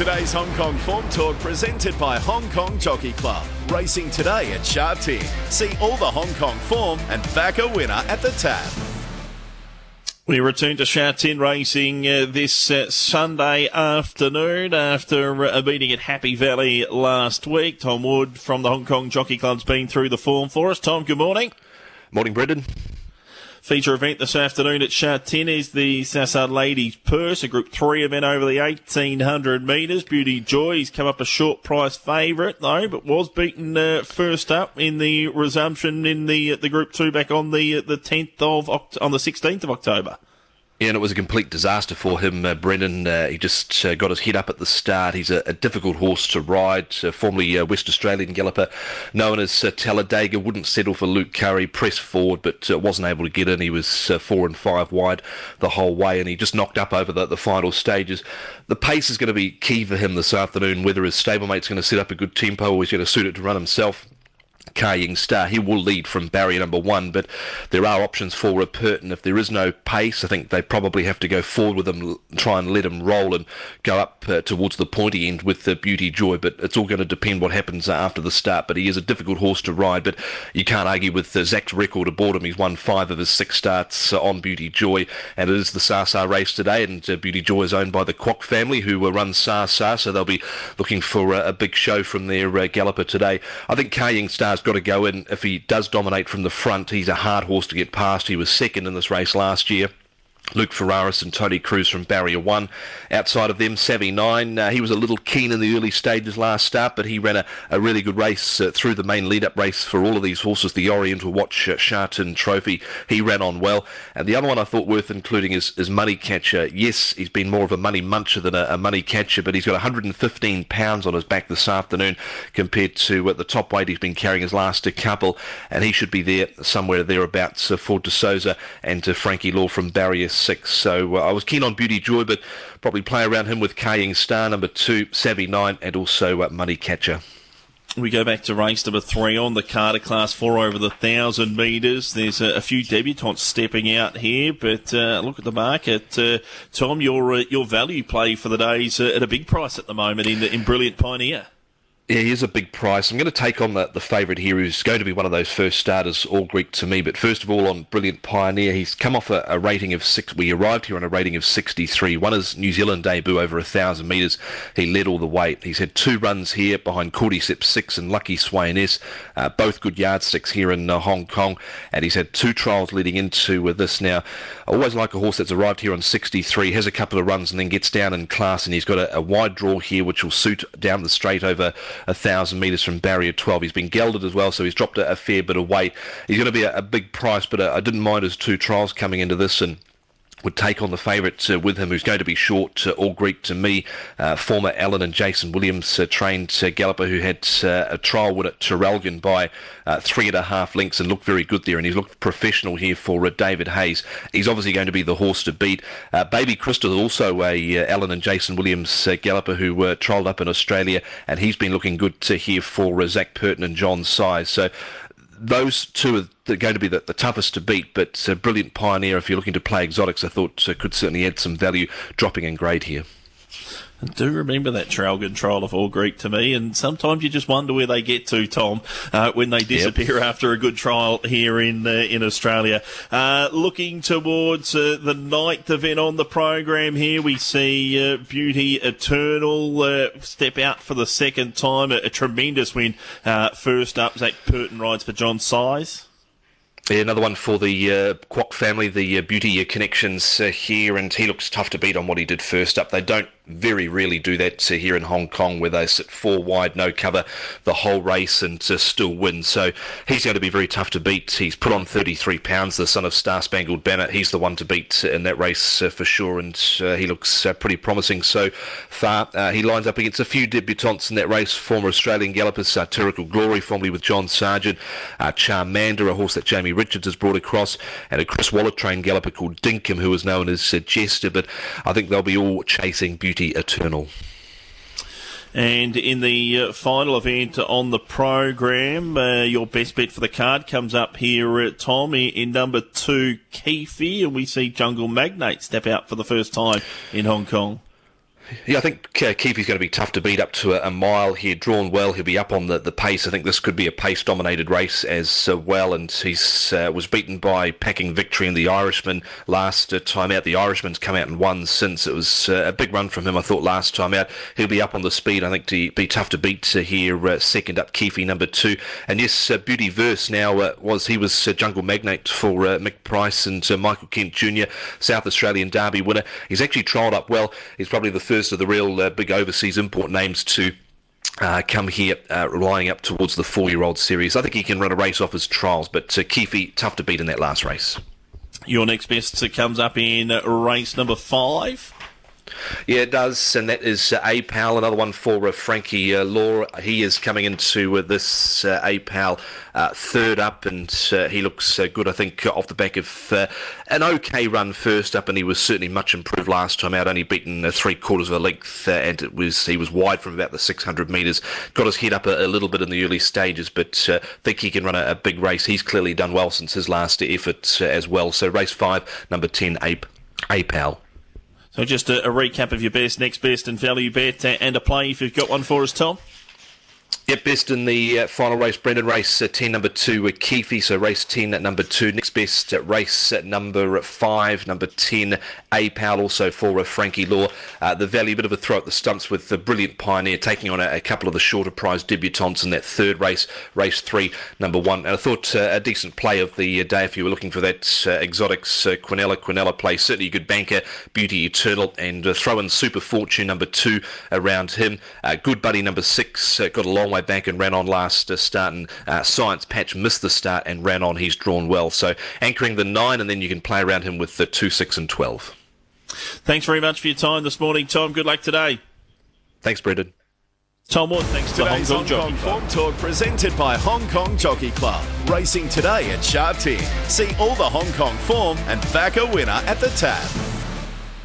Today's Hong Kong Form Talk presented by Hong Kong Jockey Club. Racing today at Sha Tin. See all the Hong Kong form and back a winner at the tab. We return to Sha Tin Racing uh, this uh, Sunday afternoon after uh, a meeting at Happy Valley last week. Tom Wood from the Hong Kong Jockey Club's been through the form for us. Tom, good morning. Morning, Brendan. Feature event this afternoon at Sha Tin is the Sa Sa Ladies Purse, a Group 3 event over the 1800 metres. Beauty Joy's come up a short price favourite though, but was beaten uh, first up in the resumption in the the Group 2 back on the the 10th of on the 16th of October. Yeah, and it was a complete disaster for him, uh, Brendan. Uh, he just uh, got his head up at the start. He's a, a difficult horse to ride. Uh, formerly uh, West Australian galloper, known as uh, Talladega, wouldn't settle for Luke Currie. Pressed forward, but wasn't able to get in. He was four and five wide the whole way, and he just knocked up over the, the final stages. The pace is going to be key for him this afternoon. Whether his stablemate's going to set up a good tempo or he's going to suit it to run himself. Ka Ying Star. He will lead from barrier number one, but there are options for Rapurton. If there is no pace, I think they probably have to go forward with him, try and let him roll and go up uh, towards the pointy end with the Beauty Joy. But it's all going to depend what happens uh, after the start. But he is a difficult horse to ride. But you can't argue with uh, Zac's record aboard him. He's won five of his six starts uh, on Beauty Joy, and it is the Sa Sa race today. And uh, Beauty Joy is owned by the Kwok family, who uh, run Sa Sa, so they'll be looking for a big show from their galloper today. I think Ka Ying Star's got to go in if he does dominate from the front. He's a hard horse to get past. He was second in this race last year. Luke Ferraris and Tony Cruz from Barrier 1. Outside of them, Savvy 9. Uh, he was a little keen in the early stages last start, but he ran a, a really good race uh, through the main lead-up race for all of these horses, the Oriental Watch uh, Sha Trophy. He ran on well. And the other one I thought worth including is, is Money Catcher. Yes, he's been more of a money muncher than a, a money catcher, but he's got 115 pounds on his back this afternoon compared to uh, the top weight he's been carrying his last couple, and he should be there somewhere thereabouts uh, for De Sousa and to Frankie Lor from Barrier six. So uh, I was keen on Beauty Joy, but probably play around him with Ka Ying Star, number two, Savvy Nine, and also uh, Money Catcher. We go back to race number three on the Carter Class four over the thousand metres. There's a, a, few debutants stepping out here, but uh, look at the market. Uh, Tom, your uh, your value play for the days uh, at a big price at the moment in in Brilliant Pioneer. Yeah, he is a big price. I'm going to take on the, the favourite here, who's going to be one of those first starters, all Greek to me. But first of all, on Brilliant Pioneer, he's come off a, a rating of six. We arrived here on a rating of 63. One is New Zealand debut over a thousand metres. He led all the way. He's had two runs here behind Cordyceps six and Lucky Sweynesse, uh, both good yardsticks here in uh, Hong Kong. And he's had two trials leading into uh, this now. I always like a horse that's arrived here on 63, has a couple of runs and then gets down in class. And he's got a, a wide draw here, which will suit down the straight over a thousand metres from barrier 12. He's been gelded as well, so he's dropped a, a fair bit of weight. He's going to be a, a big price, but uh, I didn't mind his two trials coming into this and would take on the favourite uh, with him, who's going to be short, uh, all Greek to me. Uh, former Allen and Jason Williams uh, trained uh, galloper who had uh, a trial win at Traralgon by three and a half lengths and looked very good there. And he's looked professional here for David Hayes. He's obviously going to be the horse to beat. Baby Crystal, also a Allen and Jason Williams galloper who were trialled up in Australia, and he's been looking good to here for Zac Purton and John Size. So those two are going to be the, the toughest to beat, but a brilliant pioneer if you're looking to play exotics, I thought uh, could certainly add some value dropping in grade here. I do remember that Traralgon trial of all Greek to me, and sometimes you just wonder where they get to, Tom, uh, when they disappear yep. after a good trial here in uh, in Australia. Uh, looking towards uh, the ninth event on the program here, we see uh, Beauty Eternal uh, step out for the second time. A, a tremendous win. first up, Zac Purton rides for John Size. Yeah, another one for the uh, Kwok family, the uh, beauty connections uh, here, and he looks tough to beat on what he did first up. They don't very rarely do that uh, here in Hong Kong, where they sit four wide, no cover, the whole race, and uh, still win. So he's going to be very tough to beat. He's put on 33 pounds, the son of Star Spangled Banner. He's the one to beat in that race uh, for sure, and he looks pretty promising so far. he lines up against a few debutants in that race, former Australian gallopers, Satirical Glory, formerly with John Sargent, Charmander, a horse that Jamie Richards has brought across, and a Chris Waller trained galloper called Dinkum, who is known as Jester. But I think they'll be all chasing beauty eternal. And in the uh, final event on the program, uh, your best bet for the card comes up here, uh, Tom, in number two, Keefe, and we see Jungle Magnate step out for the first time in Hong Kong. Yeah, I think uh, Keefe's going to be tough to beat up to a, a, mile here. Drawn well, he'll be up on the, the pace. I think this could be a pace-dominated race as uh, well. And he uh, was beaten by packing victory and the Irishman last uh, time out. The Irishman's come out and won since. It was uh, a big run from him, I thought, last time out. He'll be up on the speed. I think to be tough to beat uh, here. second up, Keefe number two. And yes, Beauty Verse now was he was Jungle Magnate for Mick Price and Michael Kent Jr., South Australian Derby winner. He's actually trialled up well. He's probably the first of the real uh, big overseas import names to uh, come here uh, lining up towards the four-year-old series. I think he can run a race off his trials, but uh, Keefe, tough to beat in that last race. Your next best comes up in race number five. Yeah, it does, and that is uh, APAL, another one for uh, Frankie uh, Lor. He is coming into uh, this uh, APAL uh, third up, and uh, he looks good, I think, off the back of an okay run first up, and he was certainly much improved last time out, only beaten three quarters of a length, and it was he was wide from about the 600 metres. Got his head up a, a, little bit in the early stages, but I think he can run a, a, big race. He's clearly done well since his last effort as well. So race five, number 10, Ape, APAL. So just a, a, recap of your best, next best, and value bet, uh, and a play if you've got one for us, Tom. Best in the uh, final race, Brendan. Race uh, 10, number 2 with Keefe. So race 10 at number 2. Next best at race at number 5, number 10, APAL, also for uh, Frankie Lor. Uh, the Valley, a bit of a throw at the stumps with the brilliant Pioneer taking on a, a couple of the shorter prize debutants in that third race, race 3, number 1. And I thought uh, a decent play of the uh, day if you were looking for that exotics Quinella Quinella play. Certainly a good banker, Beauty Eternal, and throw in Super Fortune number 2 around him. good Buddy number 6 got a long way way back and ran on last uh, start. And uh, Science Patch missed the start and ran on. He's drawn well. So anchoring the nine, and then you can play around him with the two, six, and twelve. Thanks very much for your time this morning, Tom. Good luck today. Thanks, Brendan. Tom Wood, thanks to Today's the Hong Kong, Hong Kong Form Talk presented by Hong Kong Jockey Club. Racing today at Sha Tin. See all the Hong Kong form and back a winner at the tab.